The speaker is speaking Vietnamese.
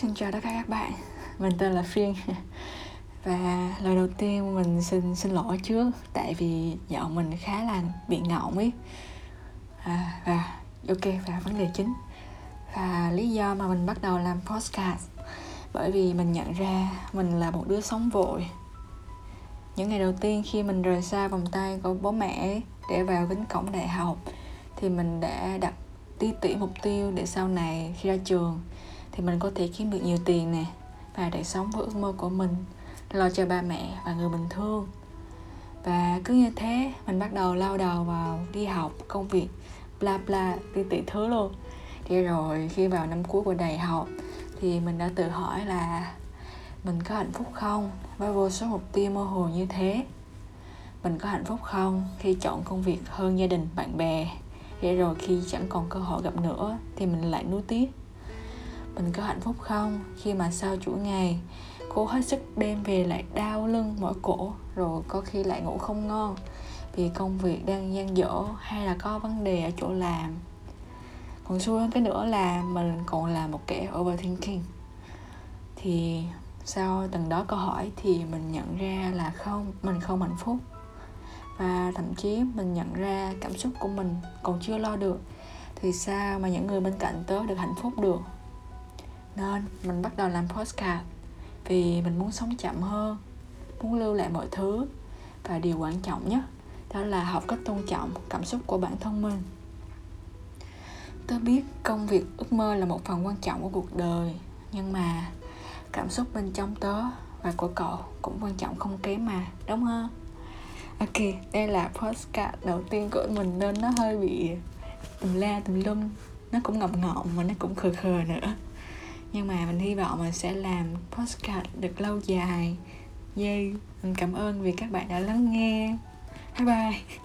Xin chào tất cả các bạn, mình tên là Phiên. Và lời đầu tiên mình xin xin lỗi trước Tại vì giọng mình khá là bị ngọng ấy. À, Và ok, và vấn đề chính. Và lý do mà mình bắt đầu làm podcast Bởi vì mình nhận ra mình là một đứa sống vội. Những ngày đầu tiên khi mình rời xa vòng tay của bố mẹ Để vào cánh cổng đại học Thì mình đã đặt ti tỉ mục tiêu để sau này khi ra trường thì mình có thể kiếm được nhiều tiền nè, và để sống với ước mơ của mình, lo cho ba mẹ và người mình thương. Và cứ như thế, mình bắt đầu lao đầu vào đi học, công việc, bla bla, đi tỷ thứ luôn. Thì rồi khi vào năm cuối của đại học, thì mình đã tự hỏi là mình có hạnh phúc không với vô số mục tiêu mơ hồ như thế? Mình có hạnh phúc không khi chọn công việc hơn gia đình, bạn bè? Để rồi khi chẳng còn cơ hội gặp nữa, thì mình lại nuối tiếc mình có hạnh phúc không? Khi mà sau chuỗi ngày cố hết sức đêm về lại đau lưng mỏi cổ, rồi có khi lại ngủ không ngon vì công việc đang gian dở hay là có vấn đề ở chỗ làm. Còn xui hơn cái nữa là mình còn là một kẻ overthinking. Thì sau từng đó câu hỏi thì mình nhận ra là không, mình không hạnh phúc. Và thậm chí mình nhận ra cảm xúc của mình còn chưa lo được. Thì sao mà những người bên cạnh tớ được hạnh phúc được? Nên mình bắt đầu làm postcard vì mình muốn sống chậm hơn, muốn lưu lại mọi thứ. Và điều quan trọng nhất, đó là học cách tôn trọng cảm xúc của bản thân mình. Tôi biết công việc ước mơ là một phần quan trọng của cuộc đời, nhưng mà cảm xúc bên trong tớ và của cậu cũng quan trọng không kém mà, đúng không? Ok, đây là postcard đầu tiên của mình nên nó hơi bị tùm la tùm lum, nó cũng ngọng ngọng mà nó cũng khờ khờ nữa nhưng mà mình hy vọng mình sẽ làm postcard được lâu dài. Yay, mình cảm ơn vì các bạn đã lắng nghe. Bye bye.